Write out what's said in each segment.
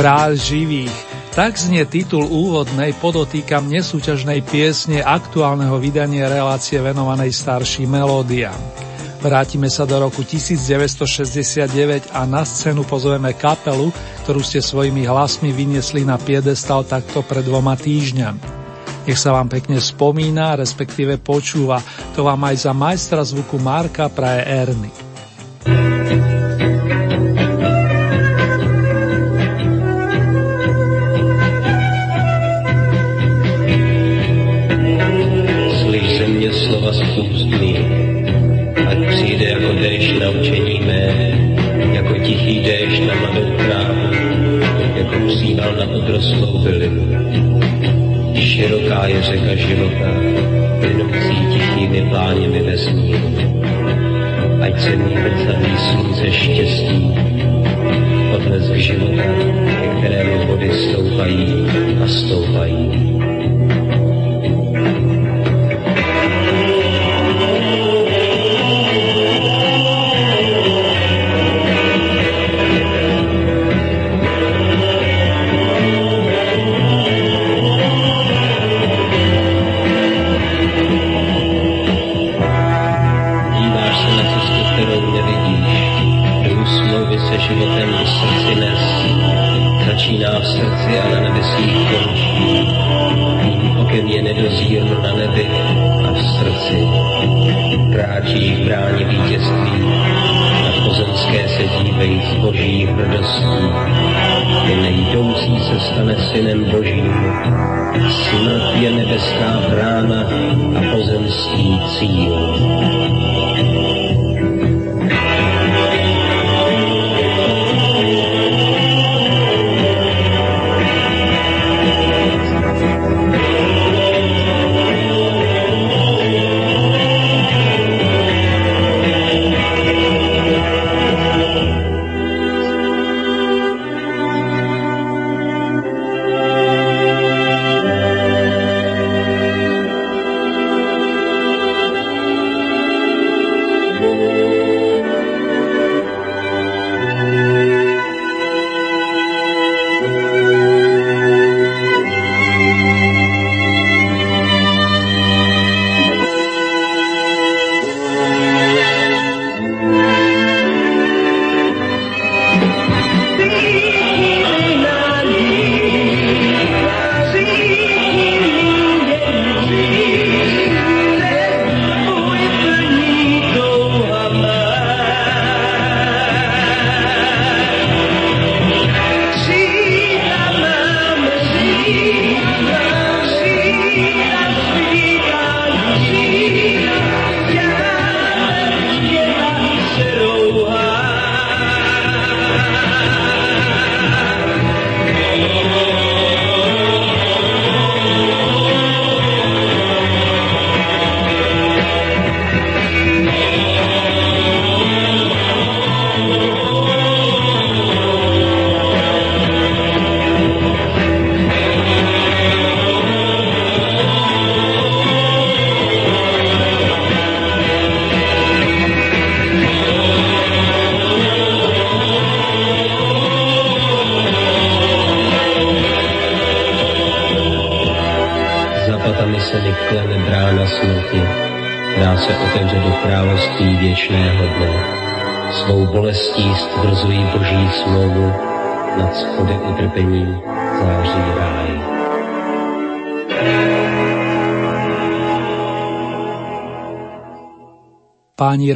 Kráľ živých. Tak znie titul úvodnej podotýkam nesúťažnej piesne aktuálneho vydania relácie venovanej starším melódiám. Vrátime sa do roku 1969 a na scénu pozveme kapelu, ktorú ste svojimi hlasmi vyniesli na piedestal takto pred dvoma týždňami. Nech sa vám pekne spomína, respektíve počúva. To vám aj za majstra zvuku Marka praje Erny.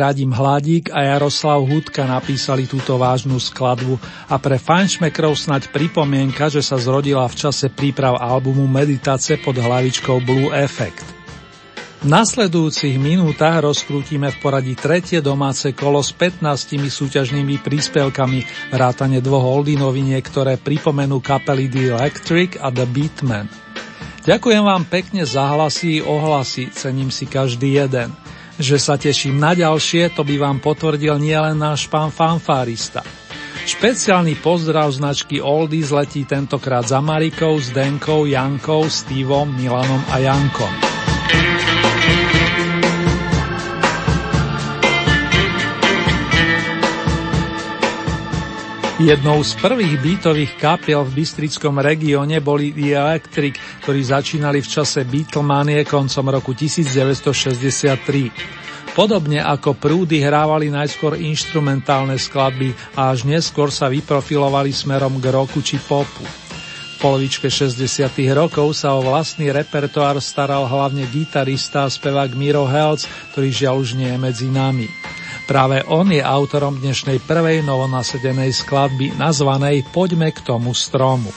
Radim Hladík a Jaroslav Hudka napísali túto vážnu skladbu a pre fanšmekrov snať pripomienka, že sa zrodila v čase príprav albumu Meditace pod hlavičkou Blue Effect. V nasledujúcich minútach rozkrútime v poradí tretie domáce kolo s 15 súťažnými príspevkami, vrátane dvoch oldinoviniek, ktoré pripomenú kapely The Electric a The Beatman. Ďakujem vám pekne za hlasy i ohlasy, cením si každý jeden. Že sa teším na ďalšie, to by vám potvrdil nielen náš pán fanfárista. Špeciálny pozdrav značky Oldies letí tentokrát za Marikou, Zdenkou, Jankou, Stevom, Milanom a Jankom. Jednou z prvých bytových kapiel v Bystrickom regióne boli The Electric, ktorí začínali v čase Beatlemanie koncom roku 1963. Podobne ako prúdy hrávali najskôr inštrumentálne skladby a až neskôr sa vyprofilovali smerom k roku či popu. V polovičke 60. rokov sa o vlastný repertoár staral hlavne gitarista a spevák Miro Helc, ktorý žiaľ už nie je medzi nami. Práve on je autorom dnešnej prvej novonasedenej skladby nazvanej Poďme k tomu stromu.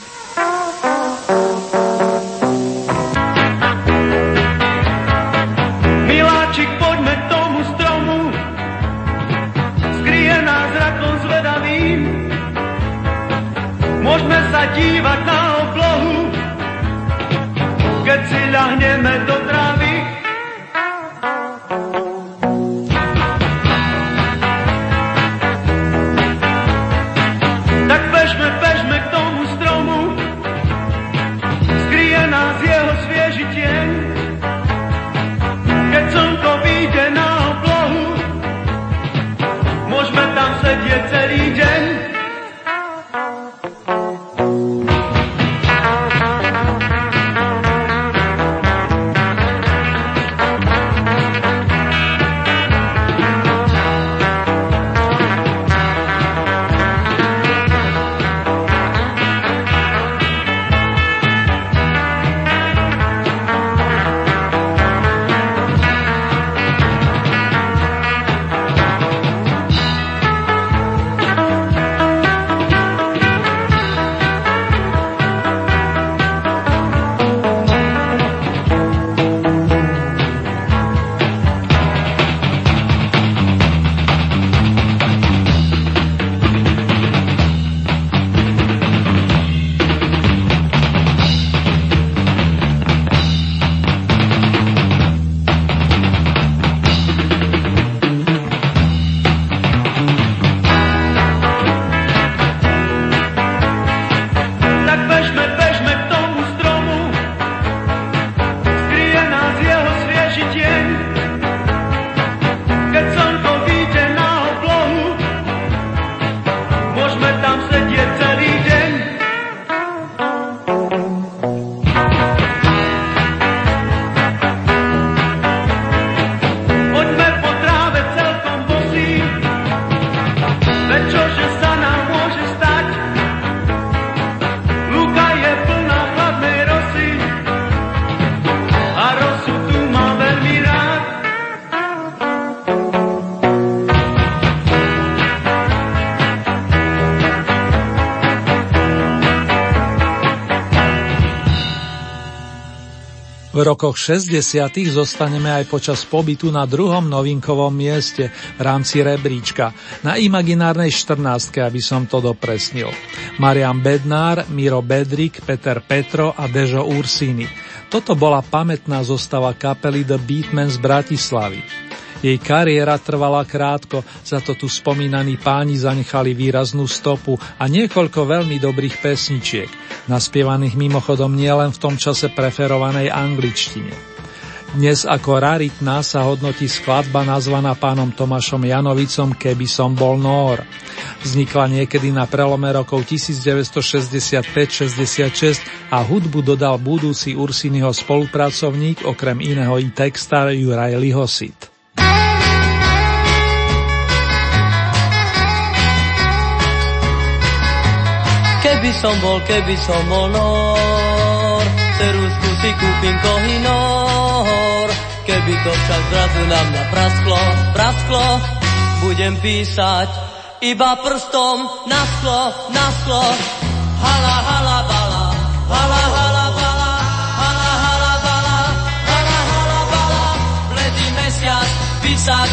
Rokoch 60. zostaneme aj počas pobytu na druhom novinkovom mieste v rámci rebríčka, na imaginárnej 14, aby som to dopresnil. Marian Bednár, Miro Bedrik, Peter Petro a Dežo Ursini. Toto bola pamätná zostava kapely The Beatmen z Bratislavy. Jej kariéra trvala krátko, za to tu spomínaní páni zanechali výraznú stopu a niekoľko veľmi dobrých pesničiek, naspievaných mimochodom nielen v tom čase preferovanej angličtine. Dnes ako raritná sa hodnotí skladba nazvaná pánom Tomášom Janovicom Keby som bol Nór. Vznikla niekedy na prelome rokov 1965-66 a hudbu dodal budúci Ursinyho spolupracovník okrem iného i textár Juraj Lihosit. Keby som bol, keby som bol nor, ceruzku si kúpim kohinor. Keby to však zrazu na mňa prasklo, prasklo, budem písať iba prstom na sklo, na sklo. Hala, hala, bala, hala, hala, bala, písať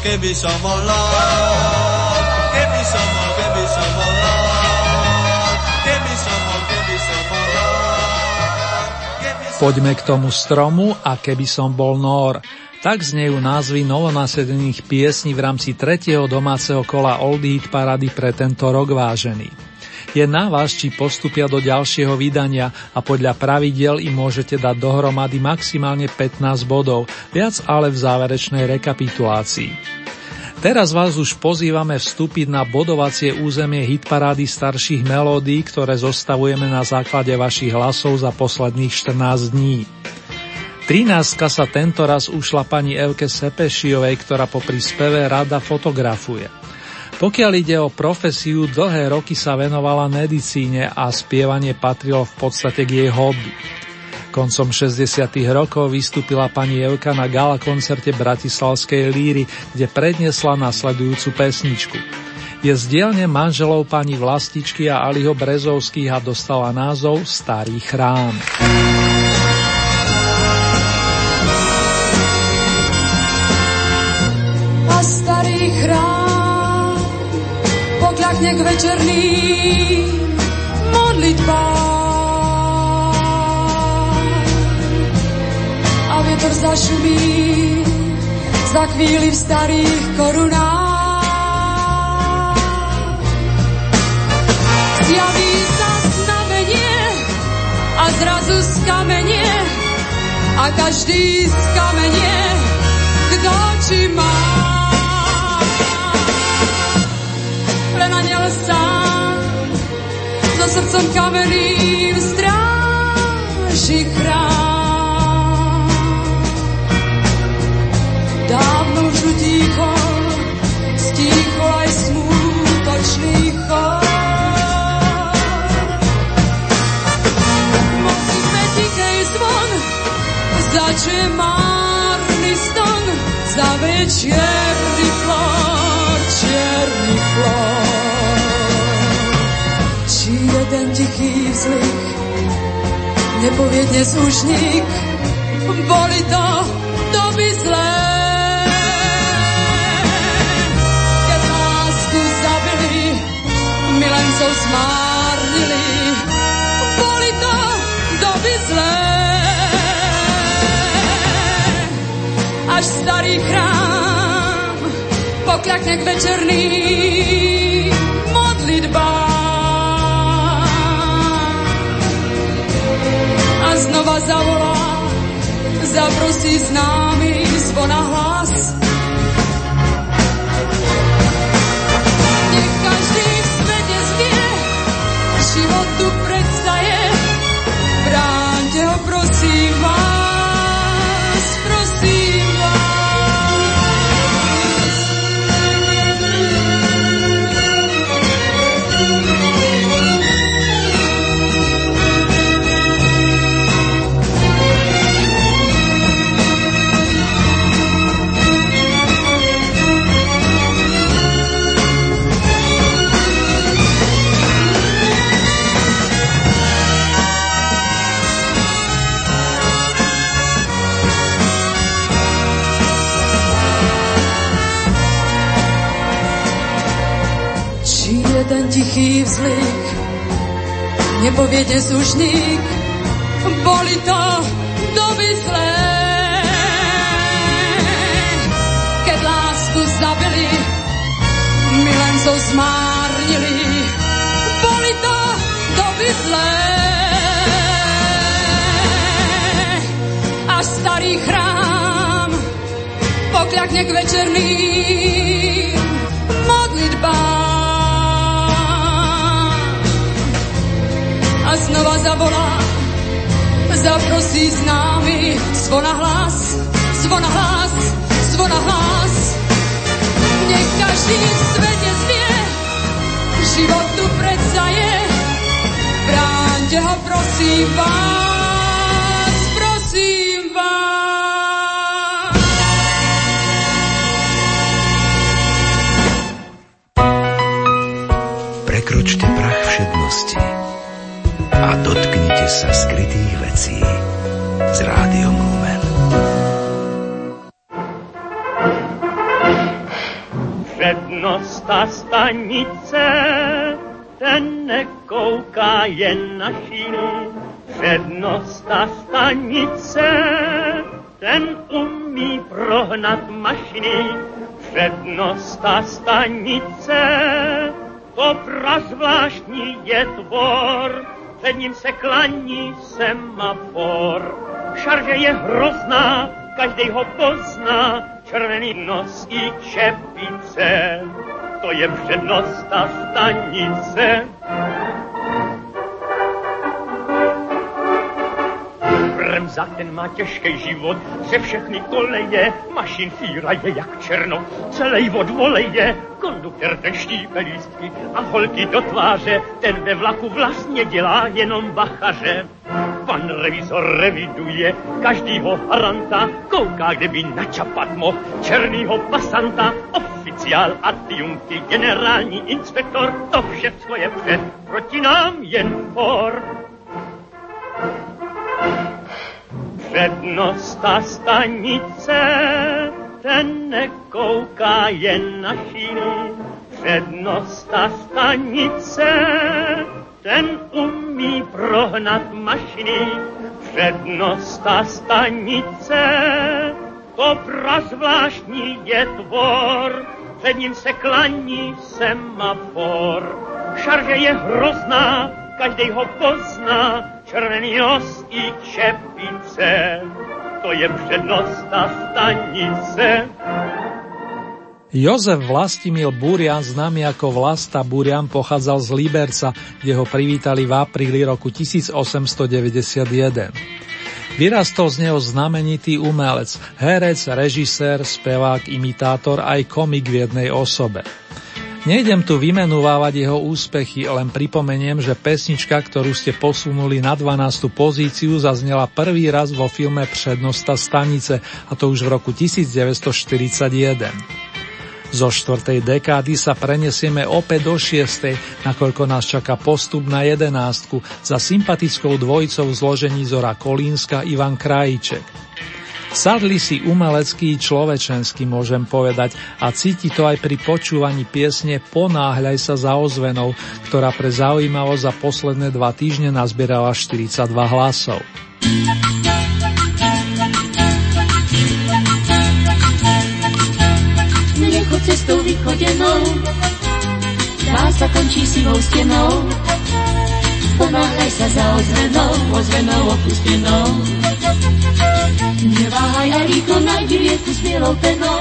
keby som lord, keby som bol, keby som lord, keby som bol, keby som som Poďme k tomu stromu a keby som bol Nór. Tak znejú názvy novonasedených piesní v rámci tretieho domáceho kola Old Hit Parady pre tento rok vážený. Je na vás, či postupia do ďalšieho vydania a podľa pravidel im môžete dať dohromady maximálne 15 bodov, viac ale v záverečnej rekapitulácii. Teraz vás už pozývame vstúpiť na bodovacie územie hitparády starších melódií, ktoré zostavujeme na základe vašich hlasov za posledných 14 dní. 13 sa tento raz ušla pani Evke Sepešiovej, ktorá popri speve rada fotografuje. Pokiaľ ide o profesiu, dlhé roky sa venovala medicíne a spievanie patrilo v podstate k jej hobby. Koncom 60. rokov vystúpila pani Evka na gala koncerte Bratislavskej líry, kde predniesla nasledujúcu pesničku. Je z dielne manželov pani Vlastičky a Aliho Brezovských a dostala názov Starý chrám. Zašumí za chvíli v starých korunách. Zjaví sa znamenie a zrazu skamenie a každý skamenie kto či má. Len sám so srdcom kamenným stráži chrám. Zavrie čierny flor, čierny flor. Či jeden tichý vzlik nepovie dnes už nik, boli to doby zlé. Keď lásku zabili, milencov zmárnili, Až starý chrám pokľakne k večerným modlitbám. A znova zavolá, zaprosí známy zvona hlas. Nech každý v svete zvie, život tu predsa. Tichý vzlik, nepovie neslušník, boli to doby zlé. Keď lásku zabili, milencov zmárnili, boli to doby zlé. Až starý chrám pokľakne k večerným znova zavolá. Zaprosí s námi. Zvona hlas, zvona hlas, zvona hlas. Nech každý v svete zvie, život tu predsa je, bráňte ho prosím vás, stanice, ten umí prohnat mašiny. Přednost ta stanice, to prazvláštní je tvor, před ním se klaní semafor. Šarže je hrozná, každý ho pozná, červený nos i čepice. To je přednost ta stanice. Bremza, ten má těžký život, že všechny koleje, mašin fíra je jak černo, celý od voleje, konduktor ten štípe lístky a holky do tváře, ten ve vlaku vlastně dělá jenom bachaře. Pan revizor reviduje každýho haranta, kouká, kde by načapat mohl černýho pasanta, oficiál, adjunky, generální inspektor, to všechno je před, proti nám jen for. Přednost ta stanice, ten nekouká jen na šíny. Přednost ta stanice, ten umí prohnat mašiny. Ta stanice, to prazvláštní je tvor, před ním se klaní semafor. Šarže je hrozná, každý ho pozná, červený nos i čepice. To je přednost ta stanice. Jozef Vlastimil Burian, známy ako Vlasta Burian, pochádzal z Liberca, kde ho privítali v apríli roku 1891. Vyrastol z neho znamenitý umelec, herec, režisér, spevák, imitátor aj komik v jednej osobe. Nejdem tu vymenúvávať jeho úspechy, len pripomeniem, že pesnička, ktorú ste posunuli na 12. pozíciu, zaznela prvý raz vo filme Přednosta stanice, a to už v roku 1941. Zo štvrtej dekády sa prenesieme opäť do šiestej, nakoľko nás čaká postup na jedenástku za sympatickou dvojicou zložení Zora Kolínska Ivan Krajíček. Sadli si umelecký človečenský, môžem povedať, a cíti to aj pri počúvaní piesne Ponáhľaj sa za ozvenou, ktorá pre zaujímavosť za posledné dva týždne nazbierala 42 hlasov. Nechod cestou vychodenou, sa končí sivou stenou, ponáhľaj sa za ozvenou, ozvenou opustenou. Neváhaj a rýchlo nájdi rieku s bielou penou.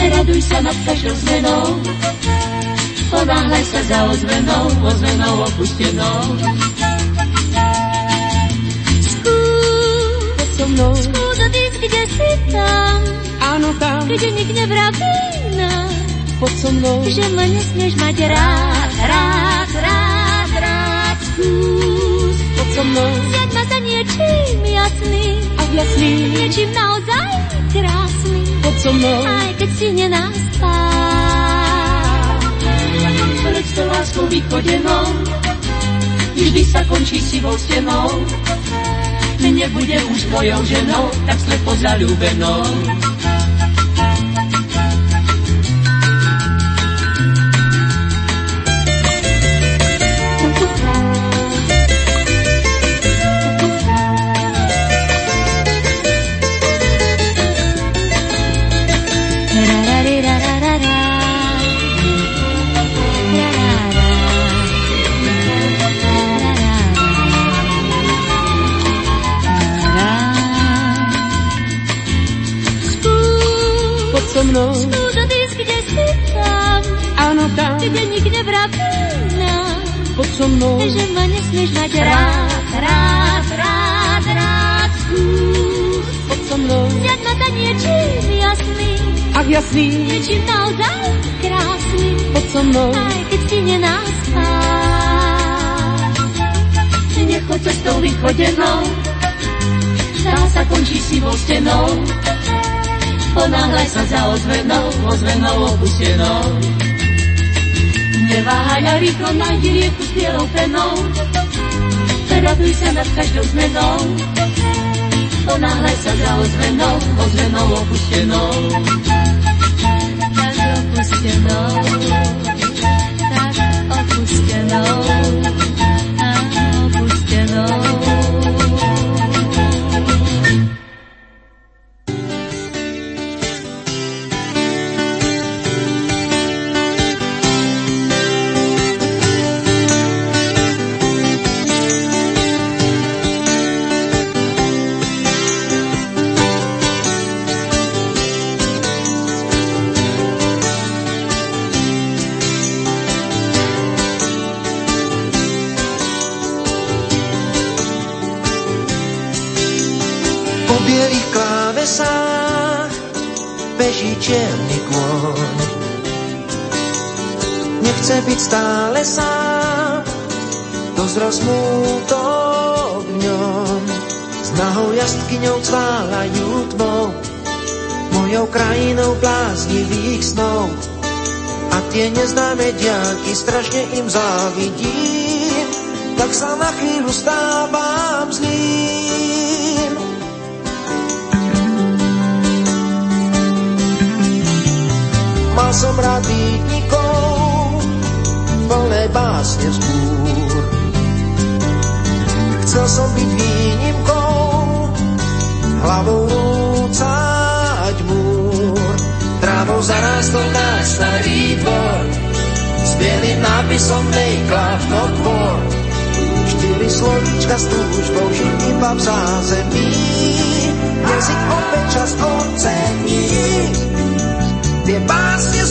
Raduj sa nad každou zmenou. Ponáhľaj sa za ozvenou, ozvenou opustenou. Skús, so mnou. Skús odísť, kde si tam. Áno, tam. Kde nik nevraví nám. Poď so mnou. Že ma nesmieš mať rád, rád, rád, rád. Skús, Poď so mnou. Zjaď ma za niečím jasným. A jasný. Niečím naozaj krásnym. Poď so mnou. Aj keď si nenáspá. Pred to láskou vychodenou. Vždy sa končí sivou stenou. Nebude už mojou ženou, tak slepo zalúbenou. so mnou. Spúšťa disk, kde si tam. Áno, tam. Kde nik nevraví nám. Pod so mnou. Že ma nesmieš mať rád, rád, rád, rád. Skús. Pod so mnou. Vziať ma za niečím jasným. Ach, jasný. Niečím naozaj krásnym. Pod so mnou. Aj keď si nenaspáš nechoď cestou vychodenou, zdá sa končí sivou stenou. Ponáhľaj sa za ozvenou, ozvenou opustenou. Neváhaj a rýchlo nájdi rieku s bielou penou. Raduj sa nad každou zmenou. Ponáhľaj sa za ozvenou, ozvenou opustenou. Tak opustenou, tak opustenou, tak opustenou. Čierny kôň. Nechce byť stále sám, dozrel smútok v ňom. S nahou jazdkyňou cválajú tmou, mojou krajinou bláznivých snov. A tie neznáme diaľky strašne im závidím, tak sa na chvíľu stávam zlým. Som rád výtnikov, plné básne vzbúr. Chcel som byť výnimkou, hlavou rúcať múr. Trávou zarástol náš starý dvor, s bielým nápisom Love Not War. Štyri slovíčka s túžbou, žiť iba v zázemí, jazyk opäť čas ocení. Tie básne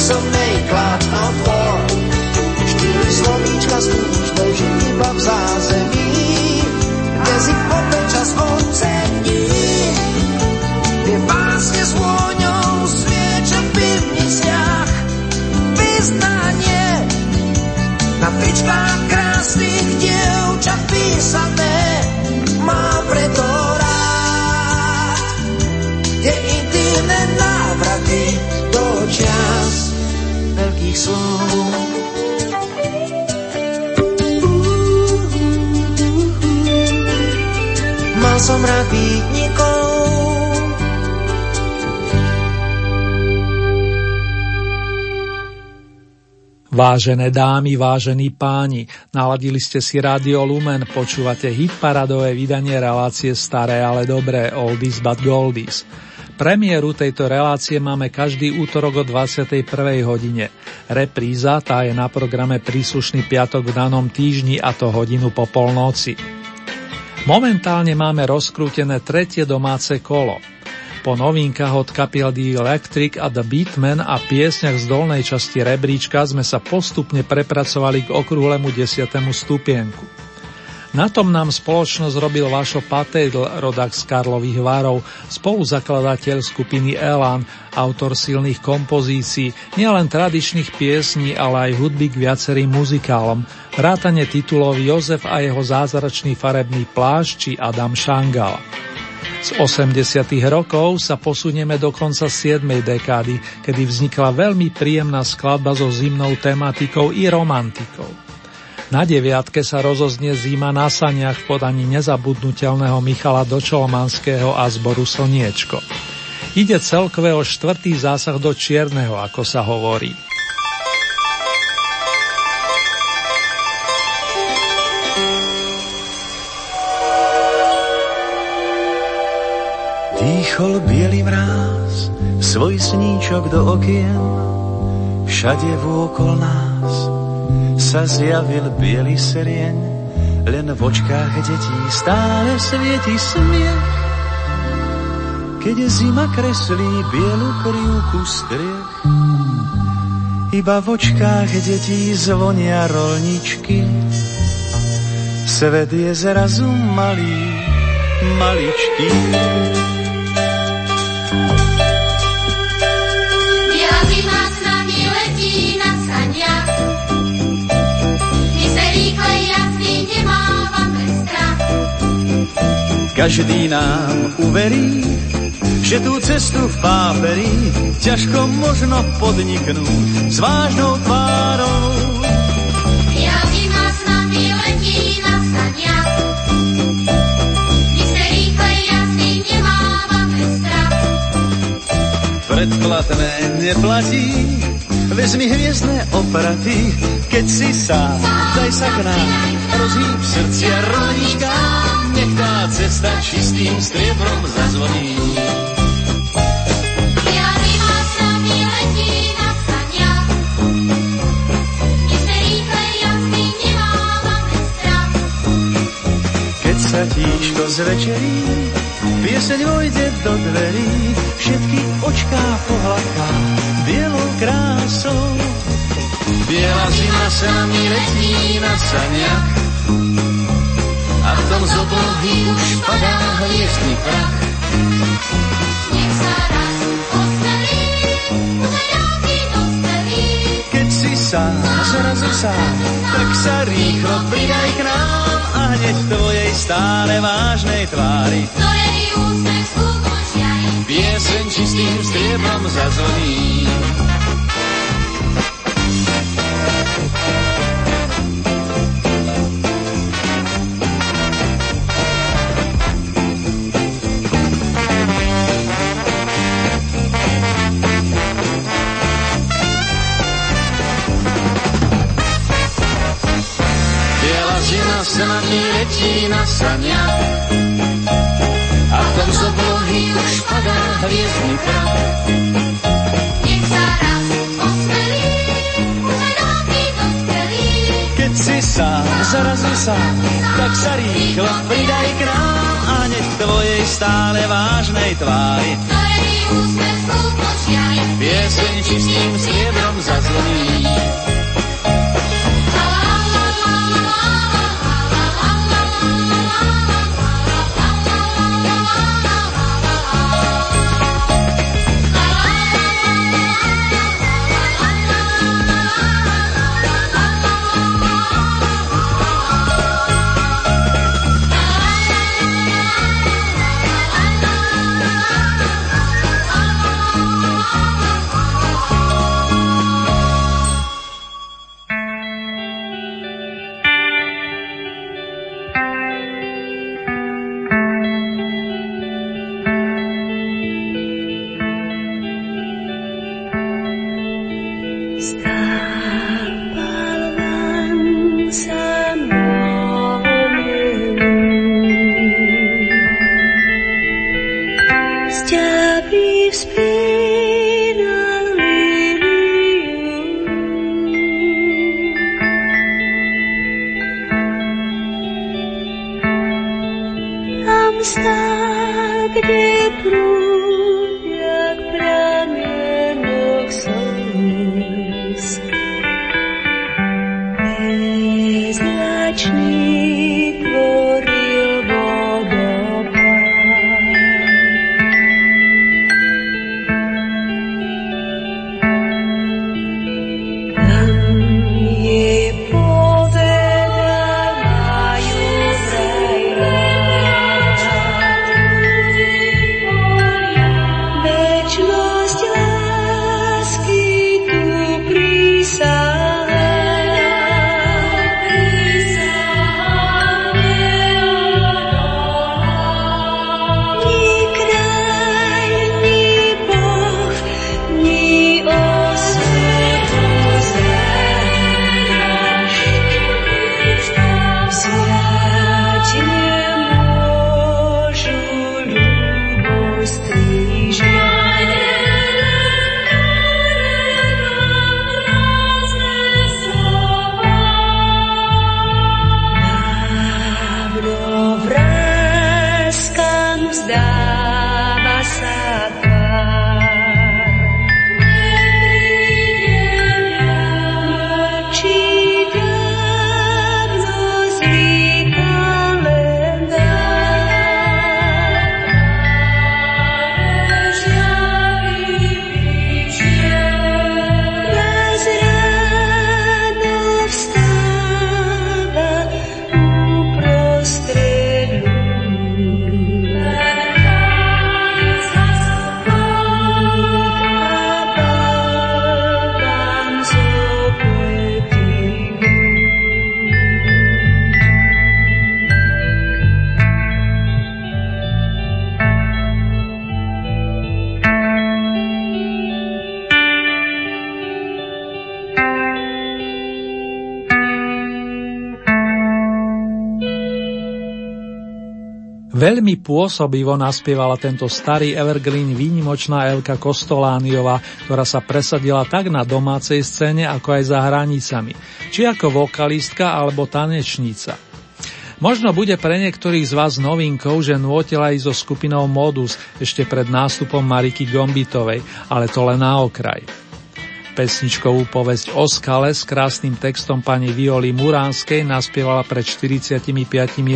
Love Not War Štyri slovíčka s túžbou Žiť iba v zázemí. Jazyk opäť čas ocení Tie básne s vôňou Svieče v pivniciach Vyznanie Na tričkách slov. Mal som rád Vážené dámy, vážení páni, naladili ste si Radio Lumen, počúvate hitparadové vydanie relácie Staré, ale dobré, Oldies but Goldies. Premiéru tejto relácie máme každý útorok o 21. hodine. Repríza tá je na programe príslušný piatok v danom týždni a to hodinu po polnoci. Momentálne máme rozkrútené tretie domáce kolo. Po novinkách od kapiel The Electric a The Beatman a piesňach z dolnej časti rebríčka sme sa postupne prepracovali k okrúhlemu 10. stupienku. Na tom nám spoločnosť robil Vašo Patejdl, rodak z Karlových Varov, spoluzakladateľ skupiny Elan, autor silných kompozícií, nielen tradičných piesní, ale aj hudby k viacerým muzikálom, vrátane titulov Jozef a jeho zázračný farebný plášť či Adam Šangala. Z 80. rokov sa posunieme do konca 7. dekády, kedy vznikla veľmi príjemná skladba so zimnou tematikou i romantikou. Na deviatke sa rozoznie zima na saniach v podaní nezabudnutelného Michala Dočolomanského a zboru Slniečko. Ide celkové o štvrtý zásah do čierneho, ako sa hovorí. Dýchol bielý mráz, svoj sníčok do okien, všade vôkol nás sa zjavil biely serieň, len v očkách detí stále svieti smiech. Keď zima kreslí bielu krivku striech, iba v očkách detí zvonia rolničky. Svet je zrazu malý, maličký. Každý nám uverí, že tú cestu v páperi ťažko možno podniknúť s vážnou tvárou. Ja zima s nami letí na saniach, my se rýchle jazdy nemávame strach. Predplatné neplatí, vezmi hviezdne opraty, keď si sám, daj sa k nám, rozhýb srdcia tá cesta čistým striebrom zazvoní. Keď sa tíško zvečerí, pieseň vojde do dverí, všetky očká pohľadká bielou krásou. Biela zima sa mi letí na saniach, a v tom z oblohy už padá hviezdny prach. Nech sa raz dospelí. Keď si sám, zrazu sám, tak sa rýchlo pridaj k nám a hneď v tvojej stále vážnej tvári. Žiari. Pieseň čistým striebrom zazvoní. Letí na sania. A v tom z oblohy už padá hviezdny prach. Nech sa raz osmelí, uvedomí dospelí. Keď si sám, zrazu sám, tak sa rýchlo pridaj k nám a nech tvojej stále vážnej tvári. Ktorý úsmev skúpo žiari. Pieseň čistým striebrom zazvoní. Veľmi pôsobivo naspievala tento starý evergreen výnimočná Elka Kostolániova, ktorá sa presadila tak na domácej scéne, ako aj za hranicami, či ako vokalistka alebo tanečnica. Možno bude pre niektorých z vás novinkou, že nôtila aj so skupinou Modus ešte pred nástupom Mariky Gombitovej, ale to len na okraj pesničkovú povesť o skale s krásnym textom pani Violi Muránskej naspievala pred 45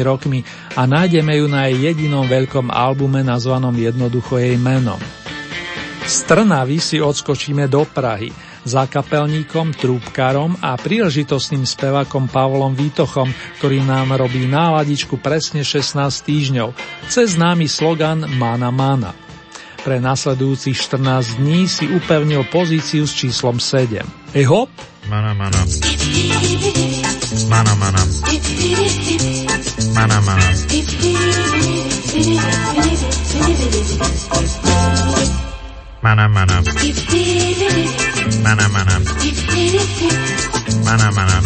rokmi a nájdeme ju na jej jedinom veľkom albume nazvanom jednoducho jej menom. Z Trnavy si odskočíme do Prahy za kapelníkom, trúbkarom a príležitostným spevakom Pavlom Výtochom, ktorý nám robí náladičku presne 16 týždňov, cez známy slogan Mana Mana. Pre nasledujúcich 14 dní si upevnil pozíciu s číslom 7. Ej hop! Mana, mana. Mana, mana. Mana, mana. Mana, mana. Mana, mana. Mana, mana.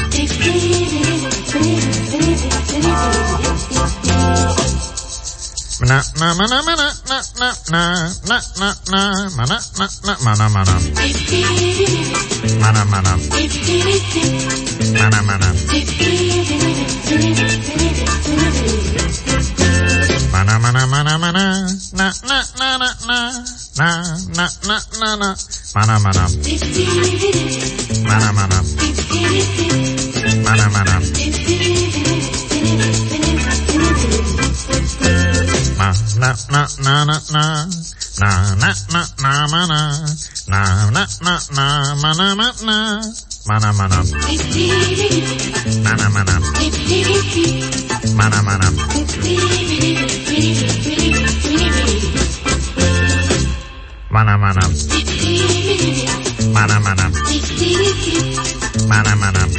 Na na mana mana na na na na na na mana na na mana mana mana mana mana mana mana mana mana mana na na na na na na na na na na mana mana mana mana mana mana na na na na na na. Na na na na mana na. Na na na mana mana mana mana mana mana mana mana mana mana mana mana mana mana mana mana na. Na mana na. Na na na na. Mana mana na mana mana mana mana mana mana mana mana mana mana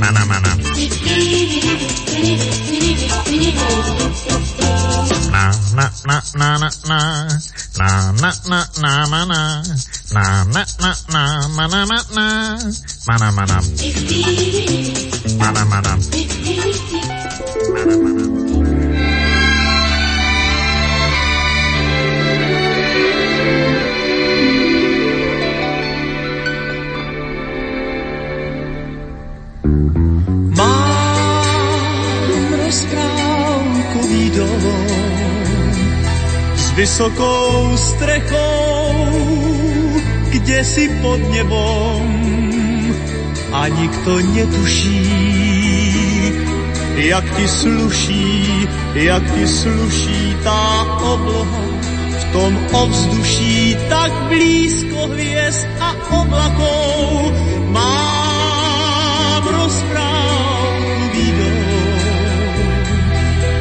mana mana na mana mana na na na na na na na na na na mana na na na na mana mana mana mana mana vysokou strechou, kde si pod nebom a nikto netuší, jak ti sluší, jak ti sluší tá obloha v tom ovzduší tak blízko hviezd a oblakov. Mám rozprávkový dom,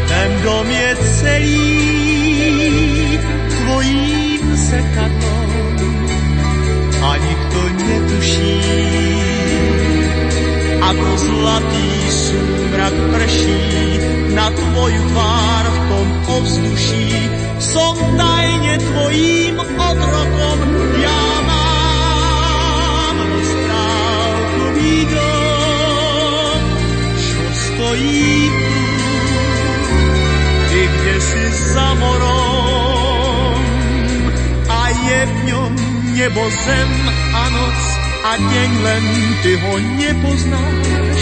ten dom je celý tvojím zrkadlom a nikto netuší, ako zlatý súmrak prší na tvoju tvár v tom ovzduší. Som tajne tvojím otrokom, ja mám rozprávkový dom, čo stojí tu, ty kde si za morom v ňom nebo zem a noc a deň len ty ho nepoznáš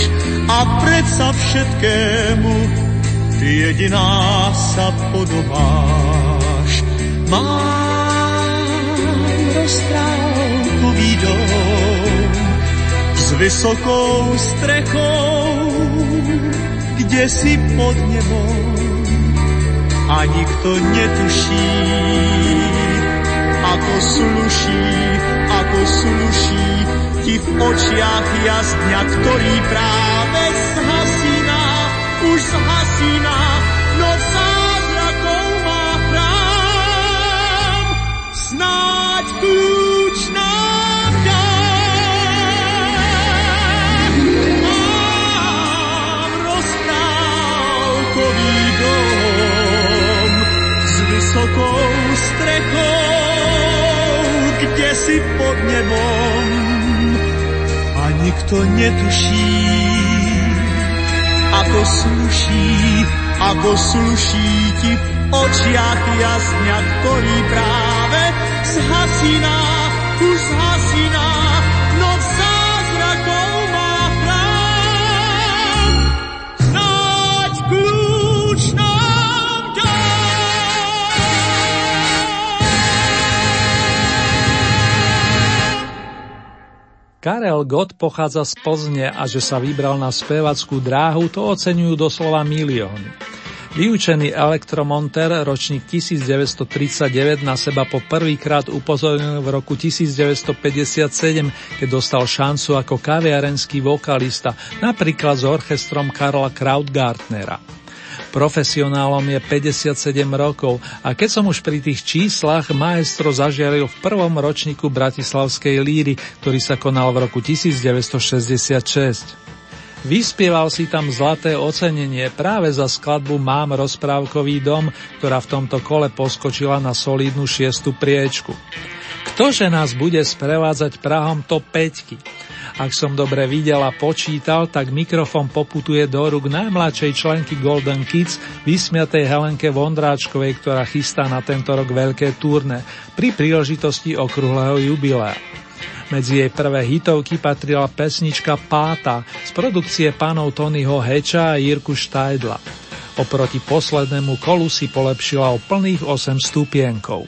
a predsa všetkému ty jediná sa podobáš. Mám rozprávkový dom s vysokou strechou, kde si pod nebom a nikto netuší, ako sluší, ako sluší ti v očiach jasňa, ktorý práve nebom. A nikto netuší, ako sluší, ako sluší ti v očiach jasňa, ktorý práve zhasíná, už zhasíná, Karel Gott pochádza z Plzne a že sa vybral na spevackú dráhu, to oceňujú doslova milióny. Vyučený elektromonter ročník 1939 na seba po prvýkrát upozornil v roku 1957, keď dostal šancu ako kaviarenský vokalista, napríklad s orchestrom Karla Krautgartnera. Profesionálom je 57 rokov a keď som už pri tých číslach, maestro zažiaril v prvom ročníku Bratislavskej líry, ktorý sa konal v roku 1966. Vyspieval si tam zlaté ocenenie práve za skladbu Mám rozprávkový dom, ktorá v tomto kole poskočila na solidnú šiestu priečku. Ktože nás bude sprevádzať Prahom to 5? Ak som dobre videl a počítal, tak mikrofon poputuje do rúk najmladšej členky Golden Kids, vysmiatej Helenke Vondráčkovej, ktorá chystá na tento rok veľké turné pri príležitosti okrúhleho jubilea. Medzi jej prvé hitovky patrila pesnička Páta z produkcie pánov Tonyho Heča a Jirku Štajdla. Oproti poslednému kolu si polepšila o plných 8 stupienkov.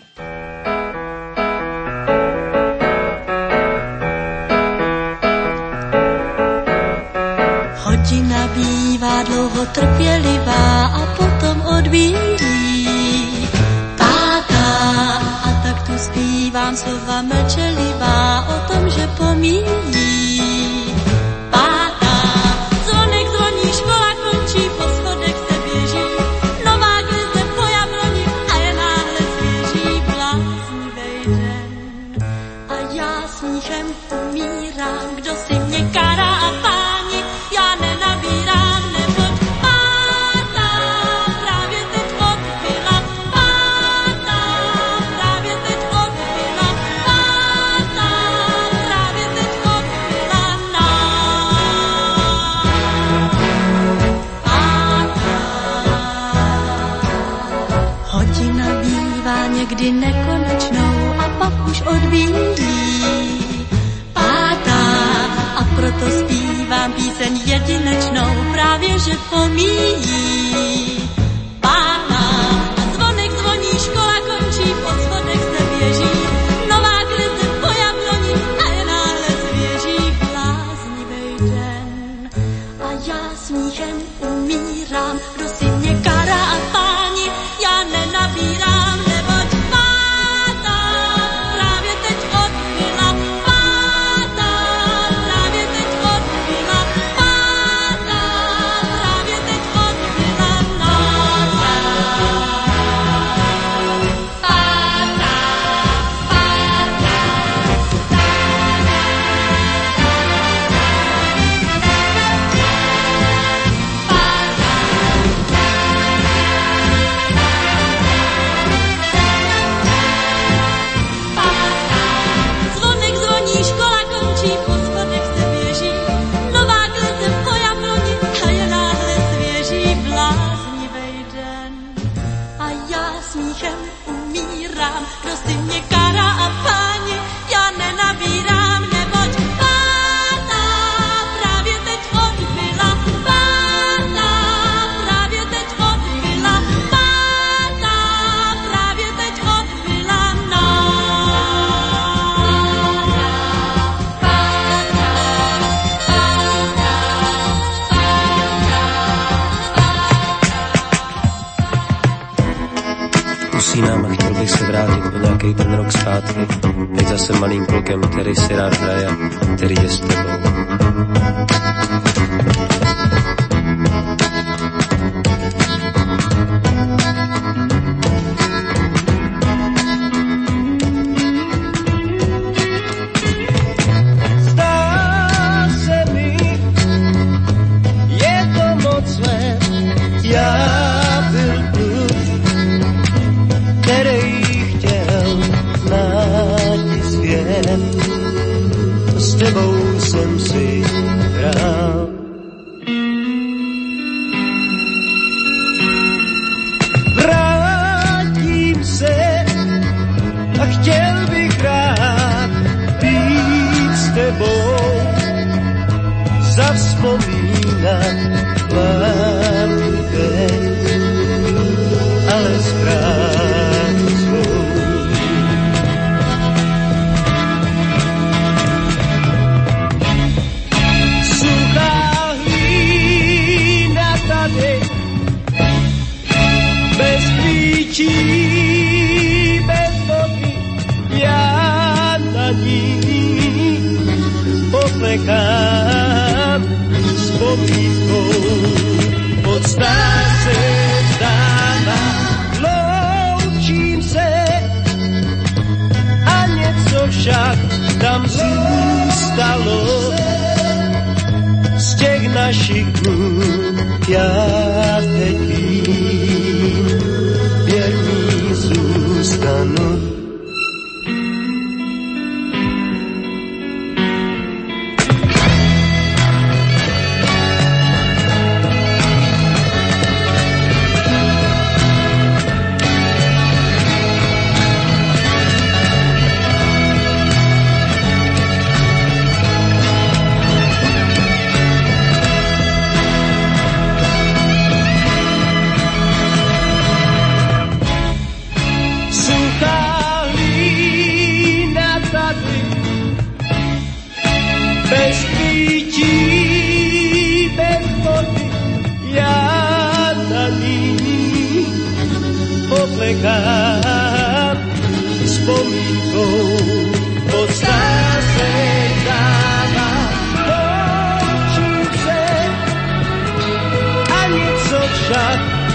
Jen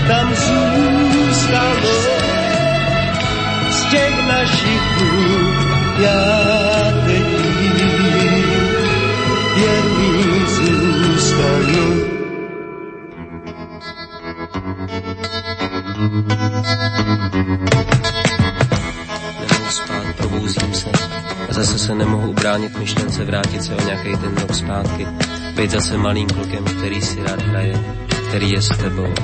tam zůstalo z těch našich dnů. Já teď. Nemohu spát, probouzím se. A zase se nemohu ubránit myšlence vrátit se o nějaký ten rok zpátky. Být zase malým klukem, který si rád hraje, který je s tebou.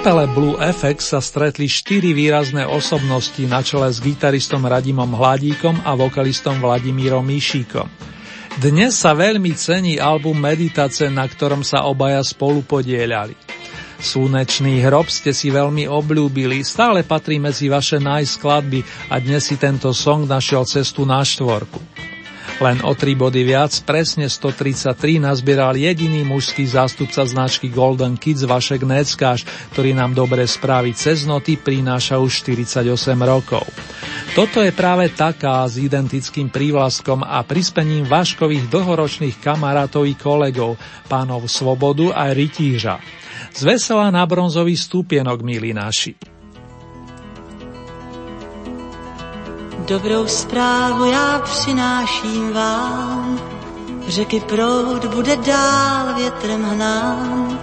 Kapele Blue FX sa stretli štyri výrazné osobnosti na čele s gitaristom Radimom Hladíkom a vokalistom Vladimírom Mišíkom. Dnes sa veľmi cení album Meditace, na ktorom sa obaja spolu podielali. Slunečný hrob ste si veľmi obľúbili, stále patrí medzi vaše najskladby a dnes si tento song našiel cestu na štvorku. Len o tri body viac, presne 133, nazbieral jediný mužský zástupca značky Golden Kids Vašek Neckáš, ktorý nám dobre správy cez noty prináša už 48 rokov. Toto je práve taká s identickým prívlastkom a prispením Vaškových dlhoročných kamarátov i kolegov, pánov Svobodu a Rytíža. Zvesela na bronzový stupienok, milí naši. Dobrou zprávu já přináším vám, řeky proud bude dál větrem hnán,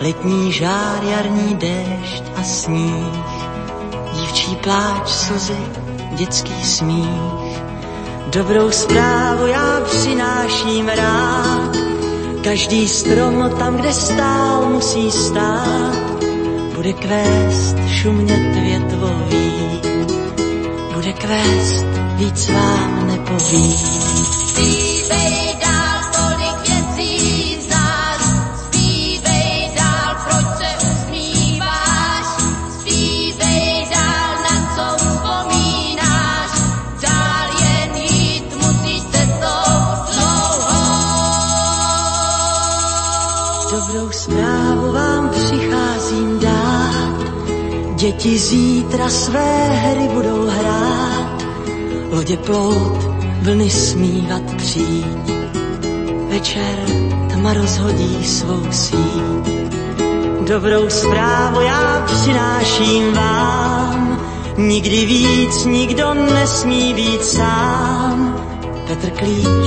letní žár, jarní déšť a sníh, dívčí pláč, slzy, dětský smích. Dobrou zprávu já přináším rád, každý strom tam, kde stál, musí stát, bude kvést šumět větvový, bude kvést, víc vám nepovím. Děti zítra své hry budou hrát, lodě plout, vlny smívat přijít. Večer tma rozhodí svou síť. Dobrou zprávu já přináším vám, nikdy víc nikdo nesmí být sám. Petr Klíč,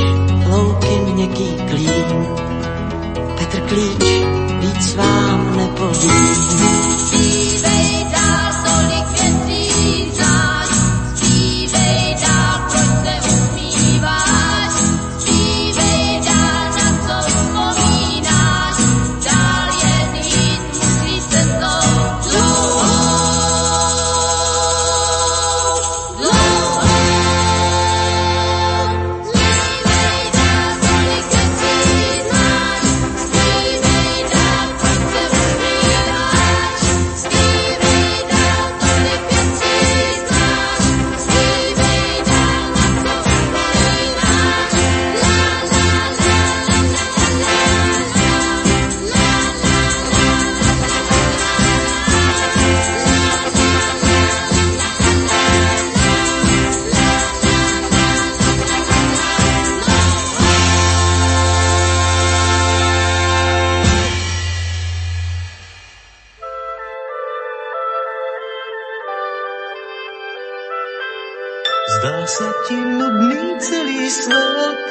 louky měkký klín, Petr Klíč, víc vám nepovím. Zdá sa ti nudný celý svet.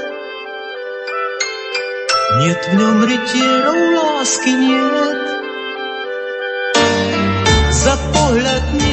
Niet v ňom rytierov lásky niet. Za pohľad nikto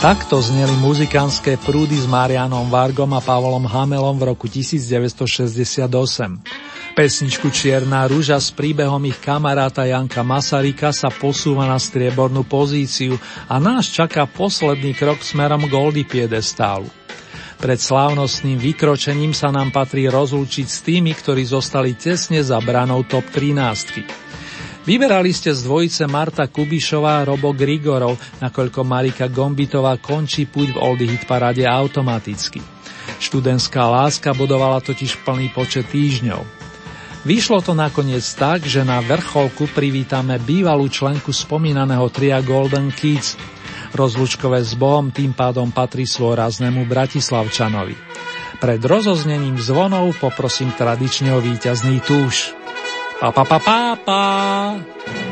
Takto zneli muzikánske prúdy s Marianom Vargom a Pavlom Hamelom v roku 1968. Pesničku Čierna rúža s príbehom ich kamaráta Janka Masarika sa posúva na striebornú pozíciu a nás čaká posledný krok smerom Goldy piedestálu. Pred slávnostným vykročením sa nám patrí rozlúčiť s tými, ktorí zostali tesne za branou top 13. Vyberali ste z dvojice Marta Kubišová Robo Grigorov, nakoľko Marika Gombitová končí púť v Oldy Hit paráde automaticky. Študentská láska budovala totiž plný počet týždňov. Vyšlo to nakoniec tak, že na vrcholku privítame bývalú členku spomínaného tria Golden Kids. Rozlučkové s Bohom tým pádom patrí svojraznému Bratislavčanovi. Pred rozoznením zvonov poprosím tradične o víťazný túš. 叭叭叭叭。巴巴巴巴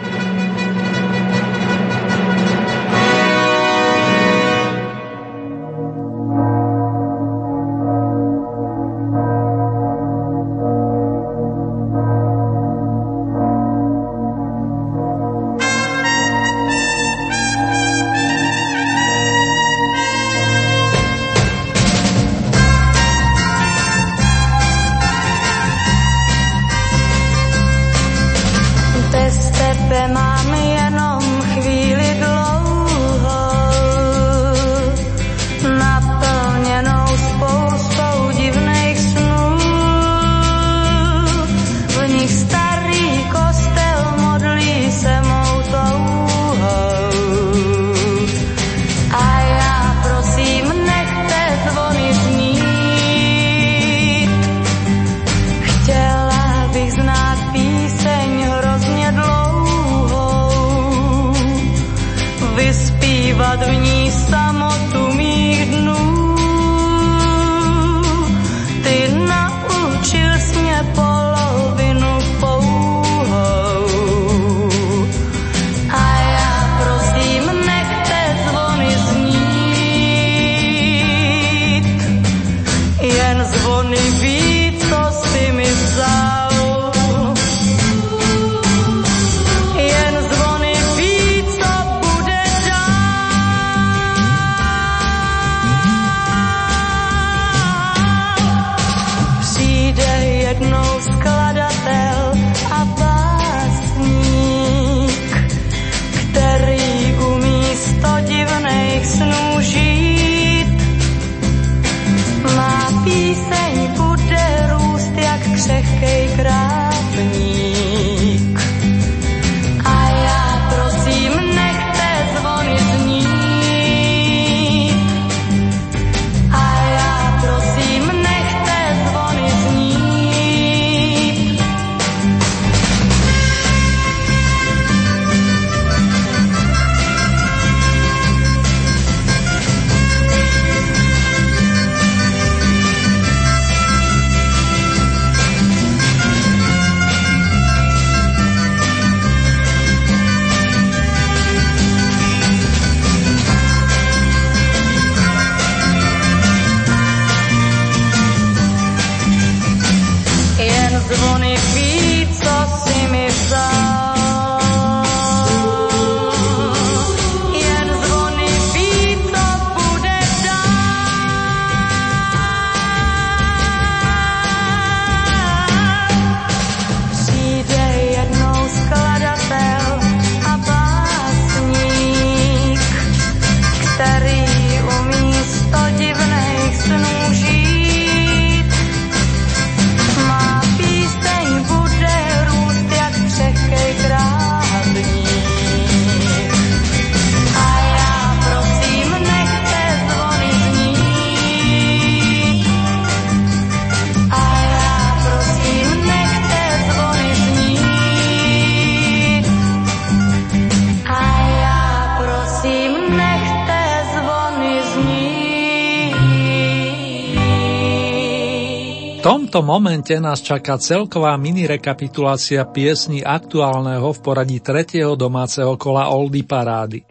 tomto momente nás čaká celková mini rekapitulácia piesní aktuálneho v poradí tretieho domáceho kola Oldy Parády.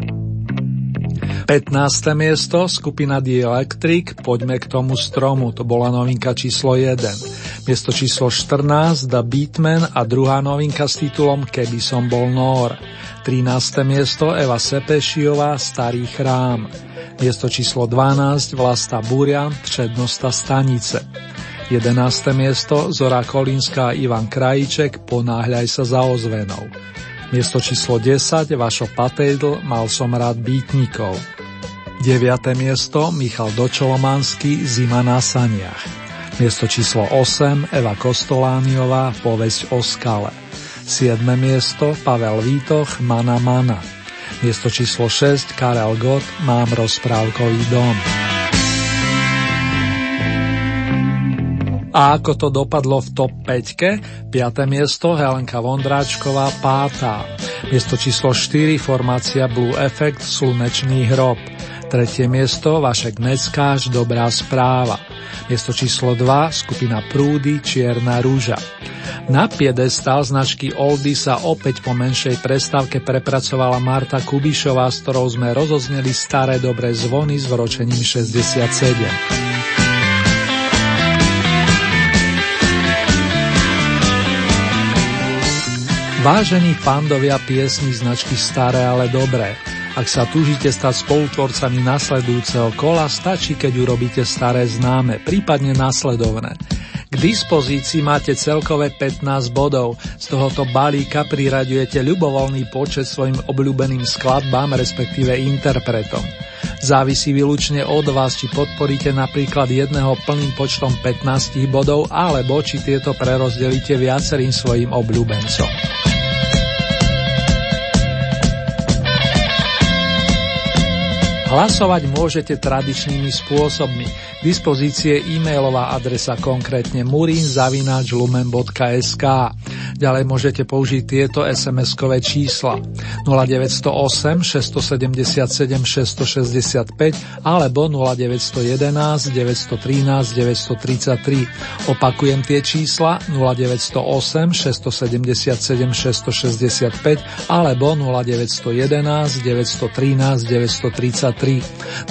15. miesto, skupina The Electric, poďme k tomu stromu, to bola novinka číslo 1. Miesto číslo 14, The Beatman a druhá novinka s titulom Keby som bol Nor. 13. miesto, Eva Sepešiová, Starý chrám. Miesto číslo 12 Vlasta Búria, Přednosta Stanice. 11. miesto Zora Kolínska a Ivan Krajíček Ponáhľaj sa za ozvenou. Miesto číslo 10 Vašo Patejdl Mal som rád býtnikov. 9. miesto Michal Dočolomanský Zima na saniach. Miesto číslo 8 Eva Kostolániová Povesť o skale. 7. miesto Pavel Vítoch Mana Mana. Miesto číslo 6 Karel Gott Mám rozprávkový dom. A ako to dopadlo v top 5? 5. miesto Helenka Vondráčková Pátá. Miesto číslo 4 formácia Blue Effect Slunečný hrob. Tretie miesto Vašek Neckáš Dobrá správa. Miesto číslo 2 skupina Prúdy Čierna rúža. Na piedestal značky Oldy sa opäť po menšej prestávke prepracovala Marta Kubišová, s ktorou sme rozozneli staré dobré zvony s vročením 67. Vážení fandovia piesní značky Staré, ale dobré. Ak sa túžite stať spolutvorcami nasledujúceho kola, stačí, keď urobíte staré známe, prípadne nasledovné. K dispozícii máte celkové 15 bodov. Z tohoto balíka priraďujete ľubovoľný počet svojim obľúbeným skladbám, respektíve interpretom. Závisí výlučne od vás, či podporíte napríklad jedného plným počtom 15 bodov, alebo či tieto prerozdelíte viacerým svojim obľúbencom. Hlasovať môžete tradičnými spôsobmi. K dispozície e-mailová adresa konkrétne murinzavináčlumen.sk Ďalej môžete použiť tieto SMS-kové čísla 0908 677 665 alebo 0911 913 933. Opakujem tie čísla 0908 677 665 alebo 0911 913 933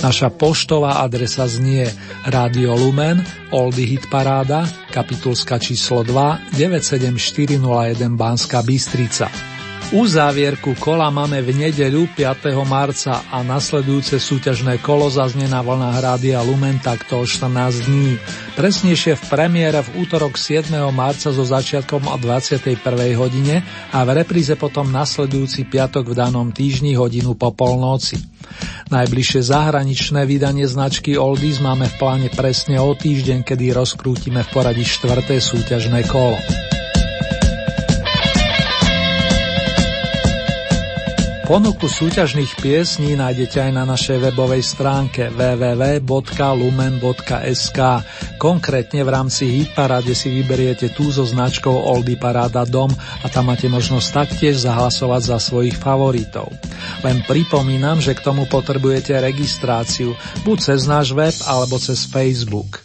Naša poštová adresa znie Radio Lumen, Oldy Hit Paráda, kapitulska číslo 2, 97401 Banská Bystrica. Uzávierku kola máme v nedeľu 5. marca a nasledujúce súťažné kolo zaznie na vlnách Rádia Lumen takto o 14 dní. Presnejšie v premiére v útorok 7. marca so začiatkom o 21. hodine a v repríze potom nasledujúci piatok v danom týždni hodinu po polnoci. Najbližšie zahraničné vydanie značky Oldies máme v pláne presne o týždeň, kedy rozkrútime v poradí štvrté súťažné kolo. Ponuku súťažných piesní nájdete aj na našej webovej stránke www.lumen.sk. Konkrétne v rámci Hitparáde si vyberiete tú so značkou Oldy Paráda Dom a tam máte možnosť taktiež zahlasovať za svojich favoritov. Len pripomínam, že k tomu potrebujete registráciu, buď cez náš web alebo cez Facebook.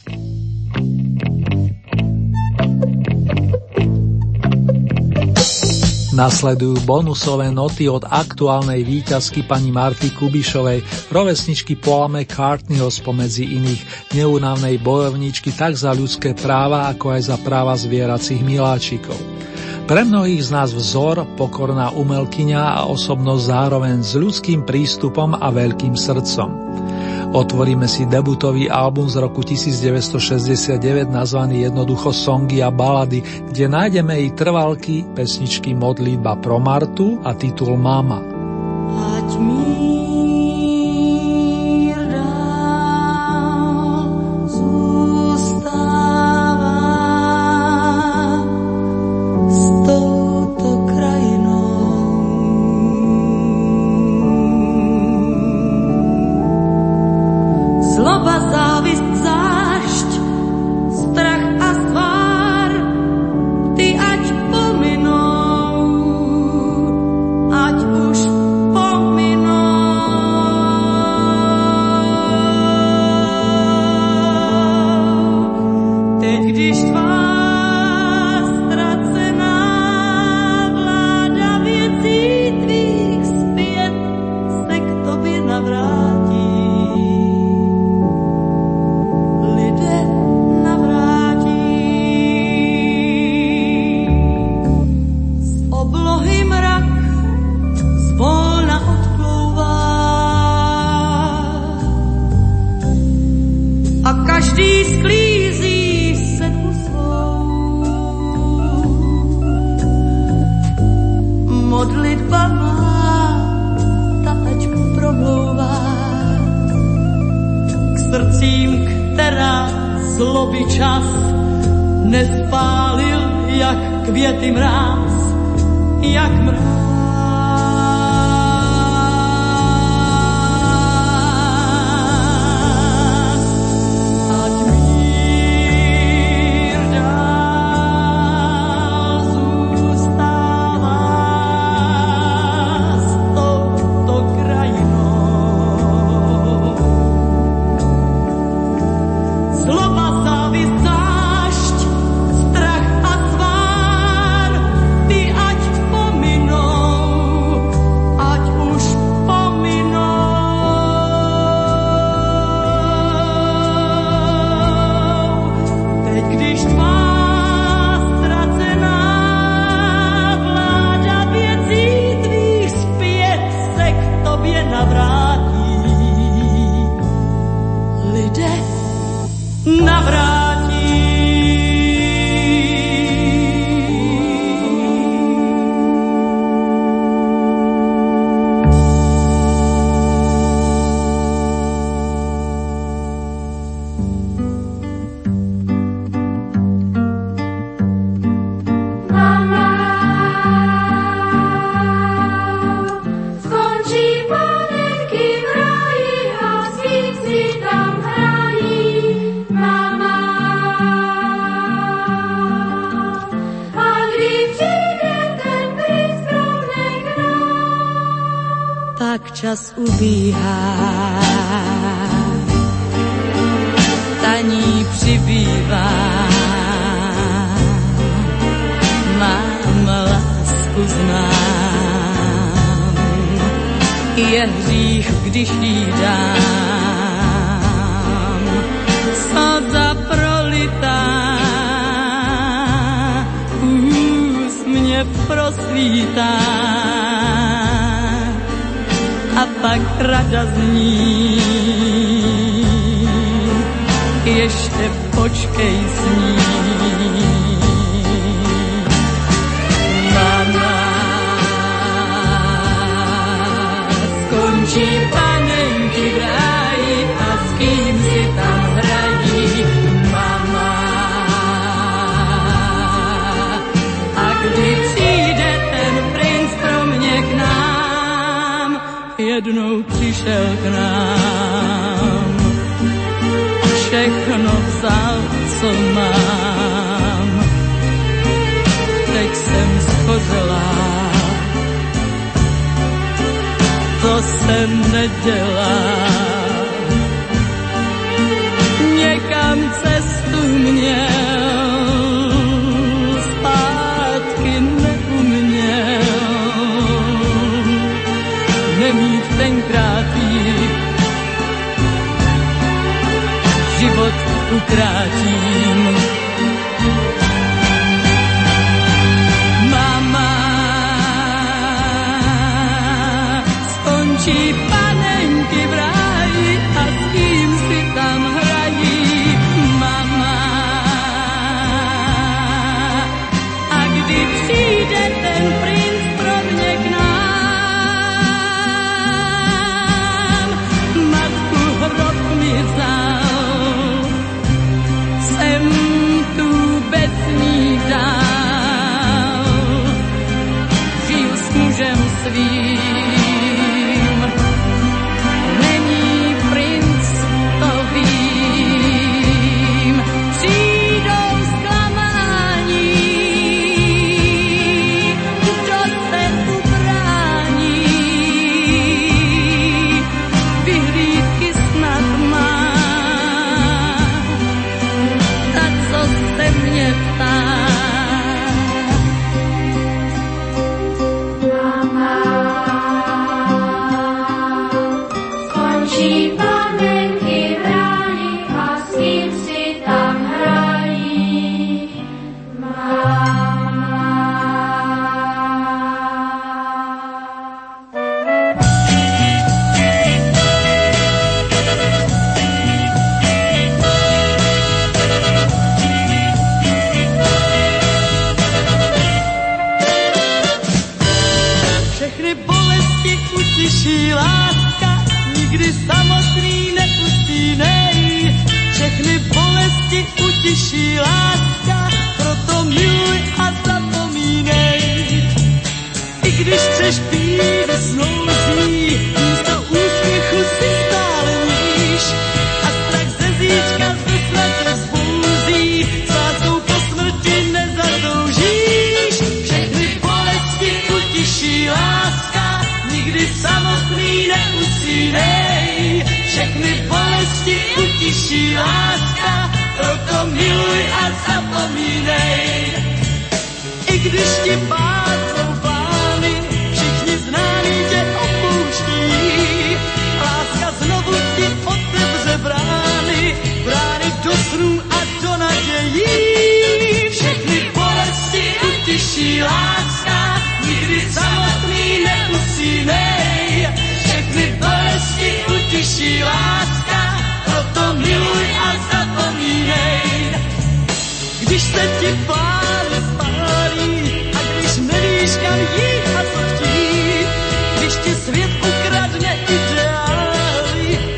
Nasledujú bonusové noty od aktuálnej výťazky pani Marty Kubišovej, rovesničky Paula McCartneyho spomedzi iných, neúnavnej bojovničky tak za ľudské práva, ako aj za práva zvieracích miláčikov. Pre mnohých z nás vzor, pokorná umelkyňa a osobnosť zároveň s ľudským prístupom a veľkým srdcom. Otvoríme si debutový album z roku 1969 nazvaný jednoducho Songy a balady, kde nájdeme i trvalky, pesničky Modlitba pro Martu a titul Mama. Ať mi kam jít a co když ti svět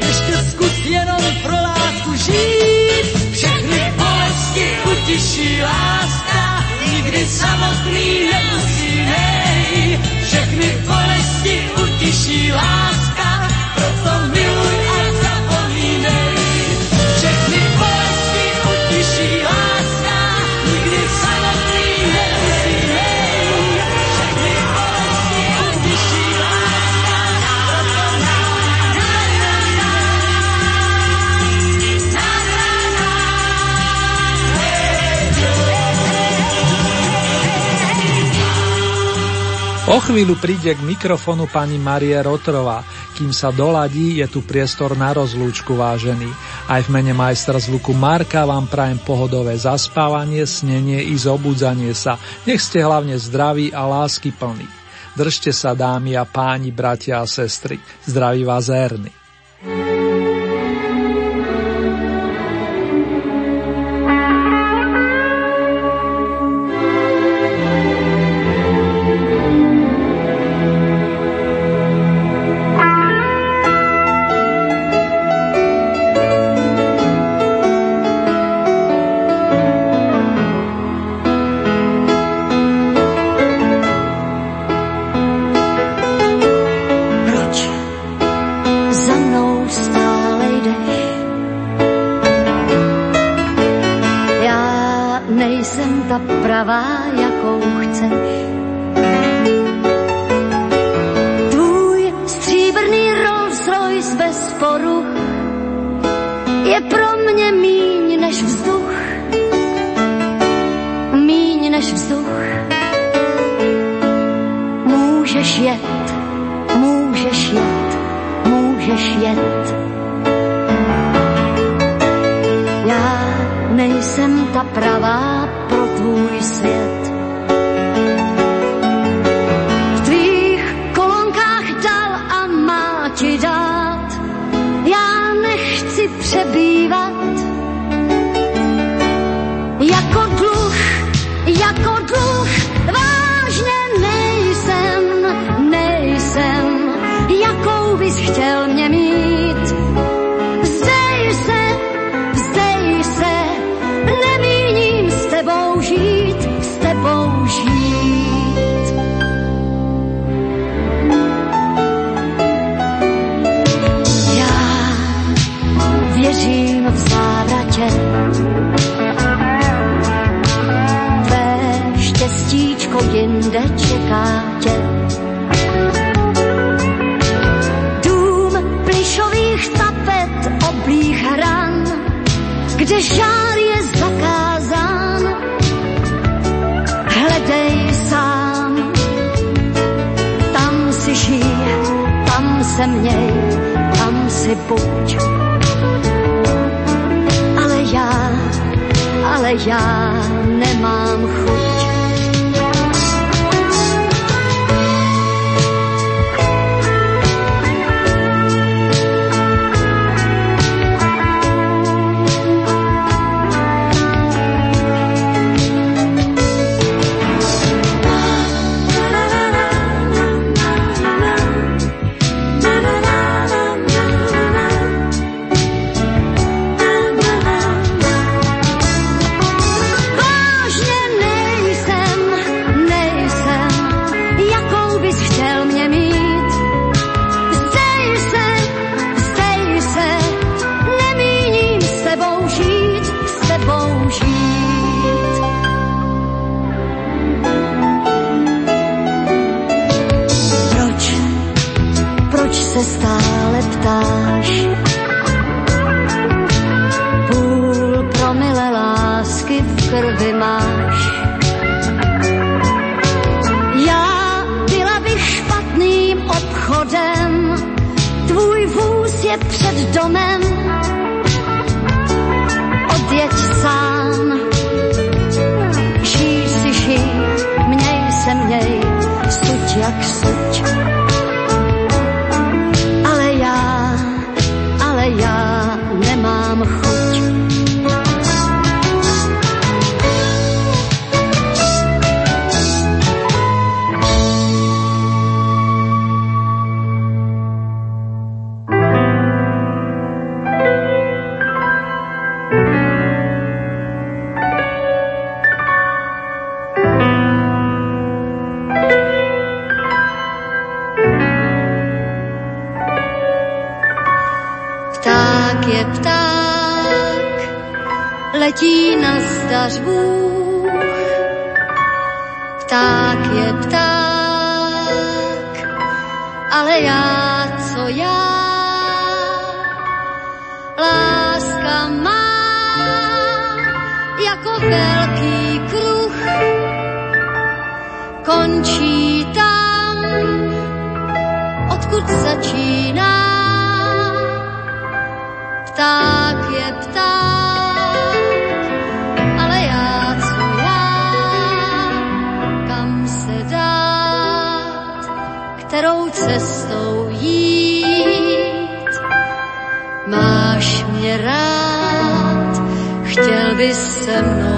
ještě zkus jenom pro lásku žít. Všechny bolesti utiší láska, nikdy samotný nemusínej. Všechny bolesti utiší láska, chvíľu príde k mikrofonu pani Marie Rotrová. Kým sa doladí, je tu priestor na rozlúčku vážený. Aj v mene majstra zvuku Marka vám prajem pohodové zaspávanie, snenie i zobudzanie sa. Nech ste hlavne zdraví a lásky plní. Držte sa dámy a páni, bratia a sestry. Zdraví vás Erny. Tě. Dům plišových tapet, oblých hran, kde žár je zakázán. Hledej sám, tam si žij, tam se měj, tam si buď. Ale já, ale já nemám chuť. veľký kruh končí tam, odkud začíná. Pták je pták, ale já co kam se dát, kterou cestou jít. Máš mě rád, chtěl bys se mnou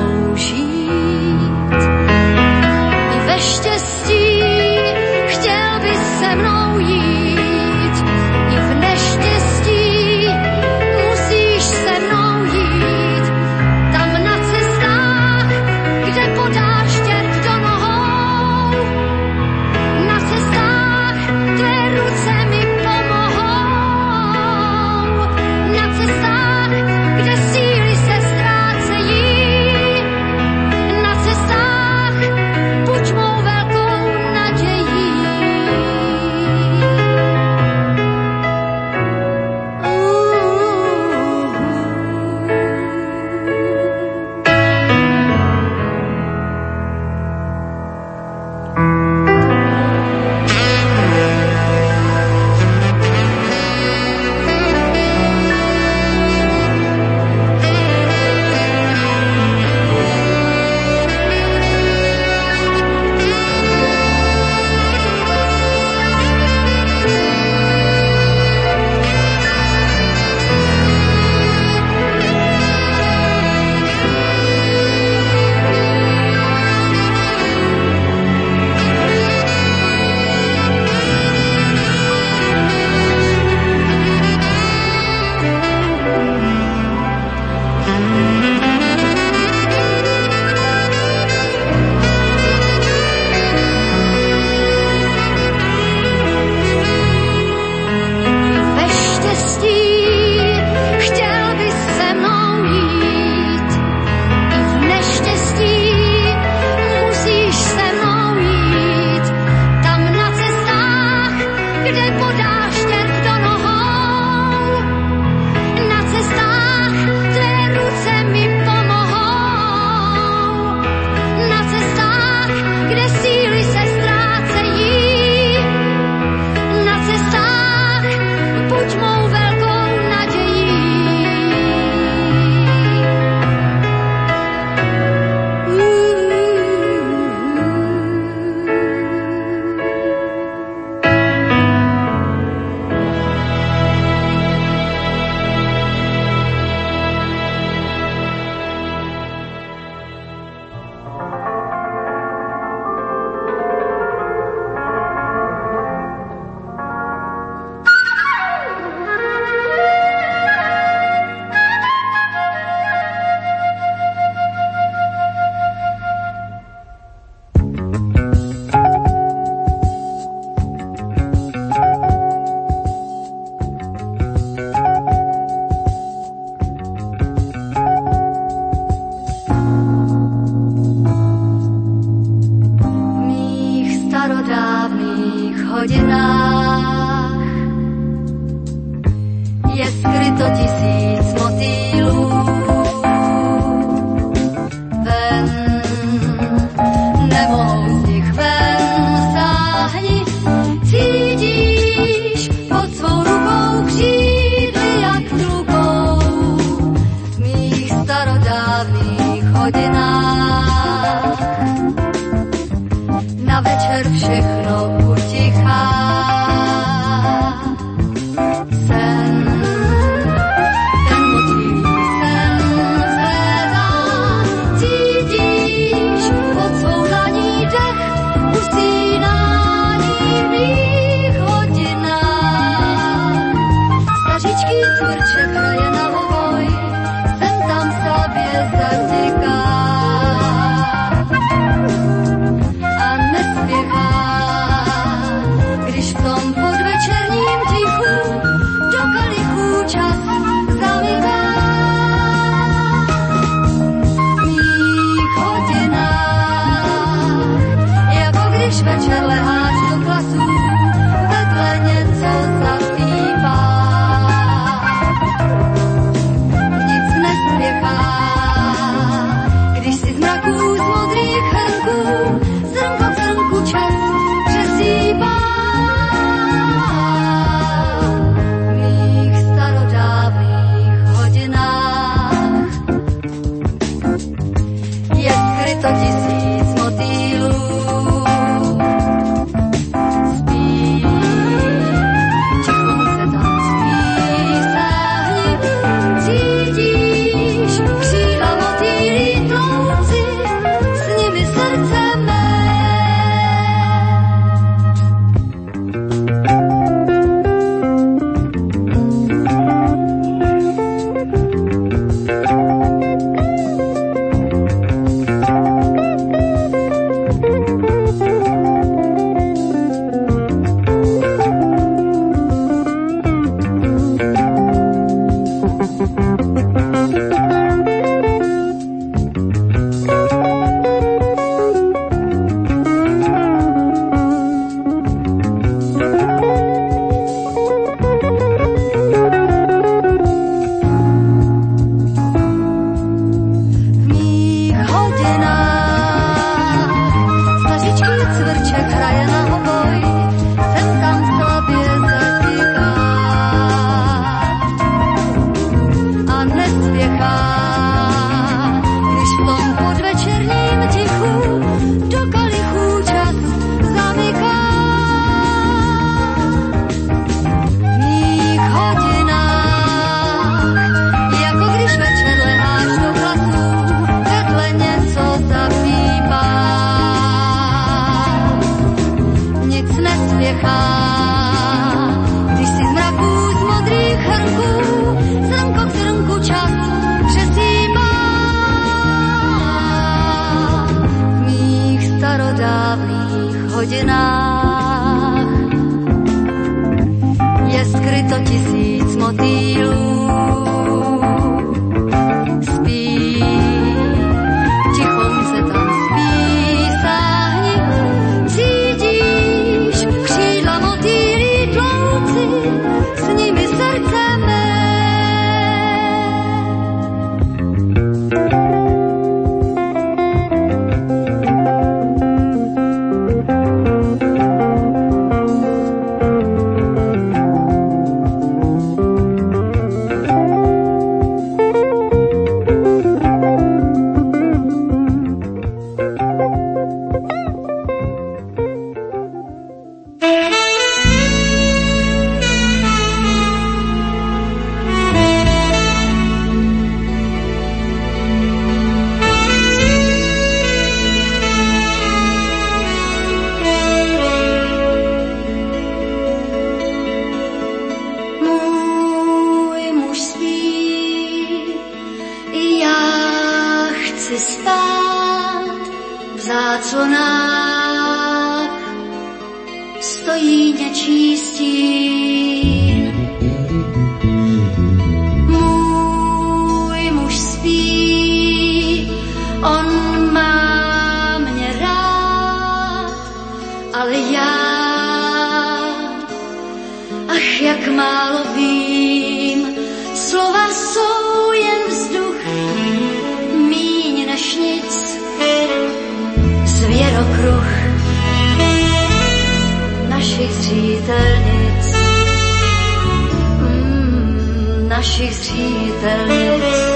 naši přítelnic.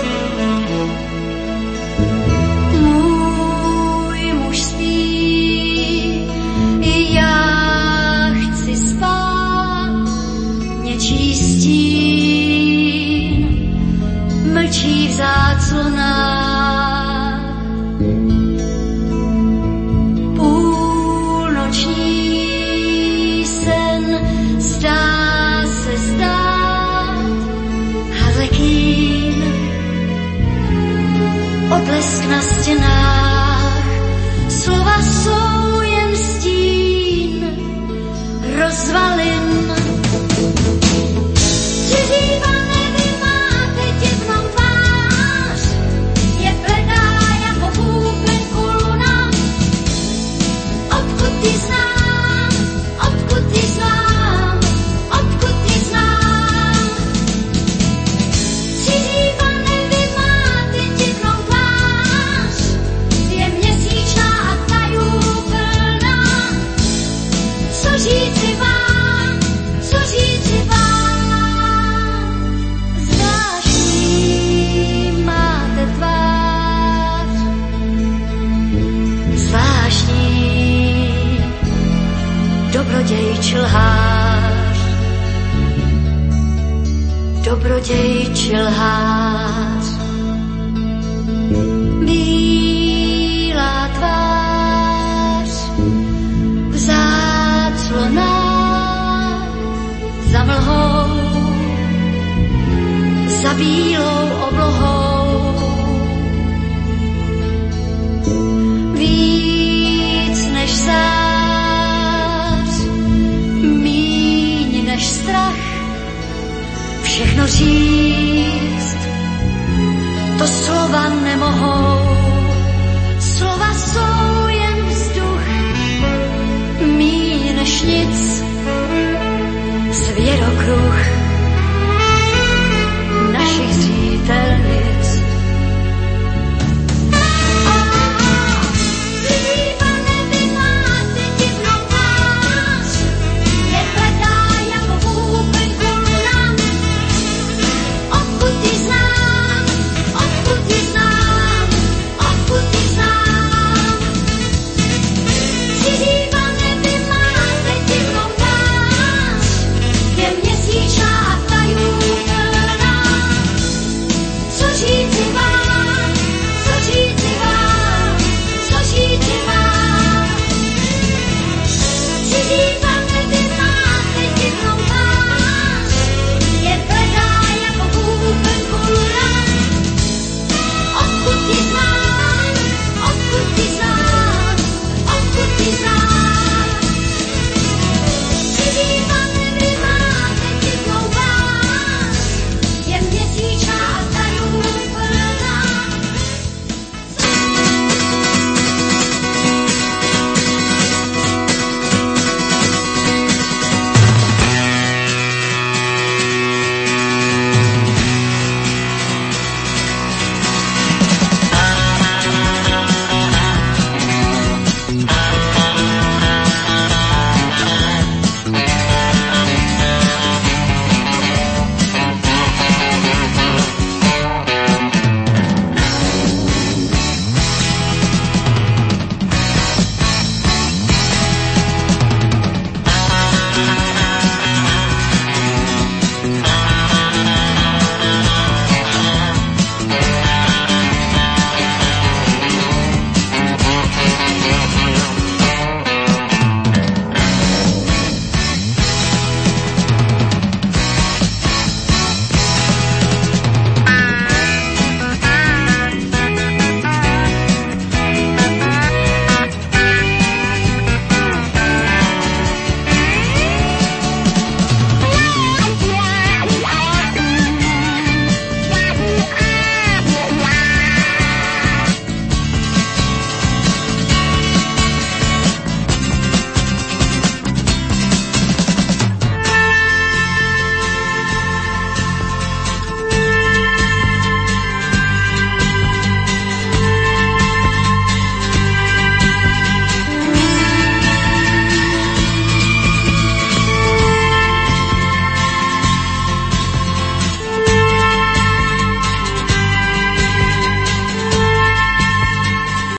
na stenách. Dobrodej či lhář. Bílá tvář v záclonách za mlhou, za bílou oblohou. she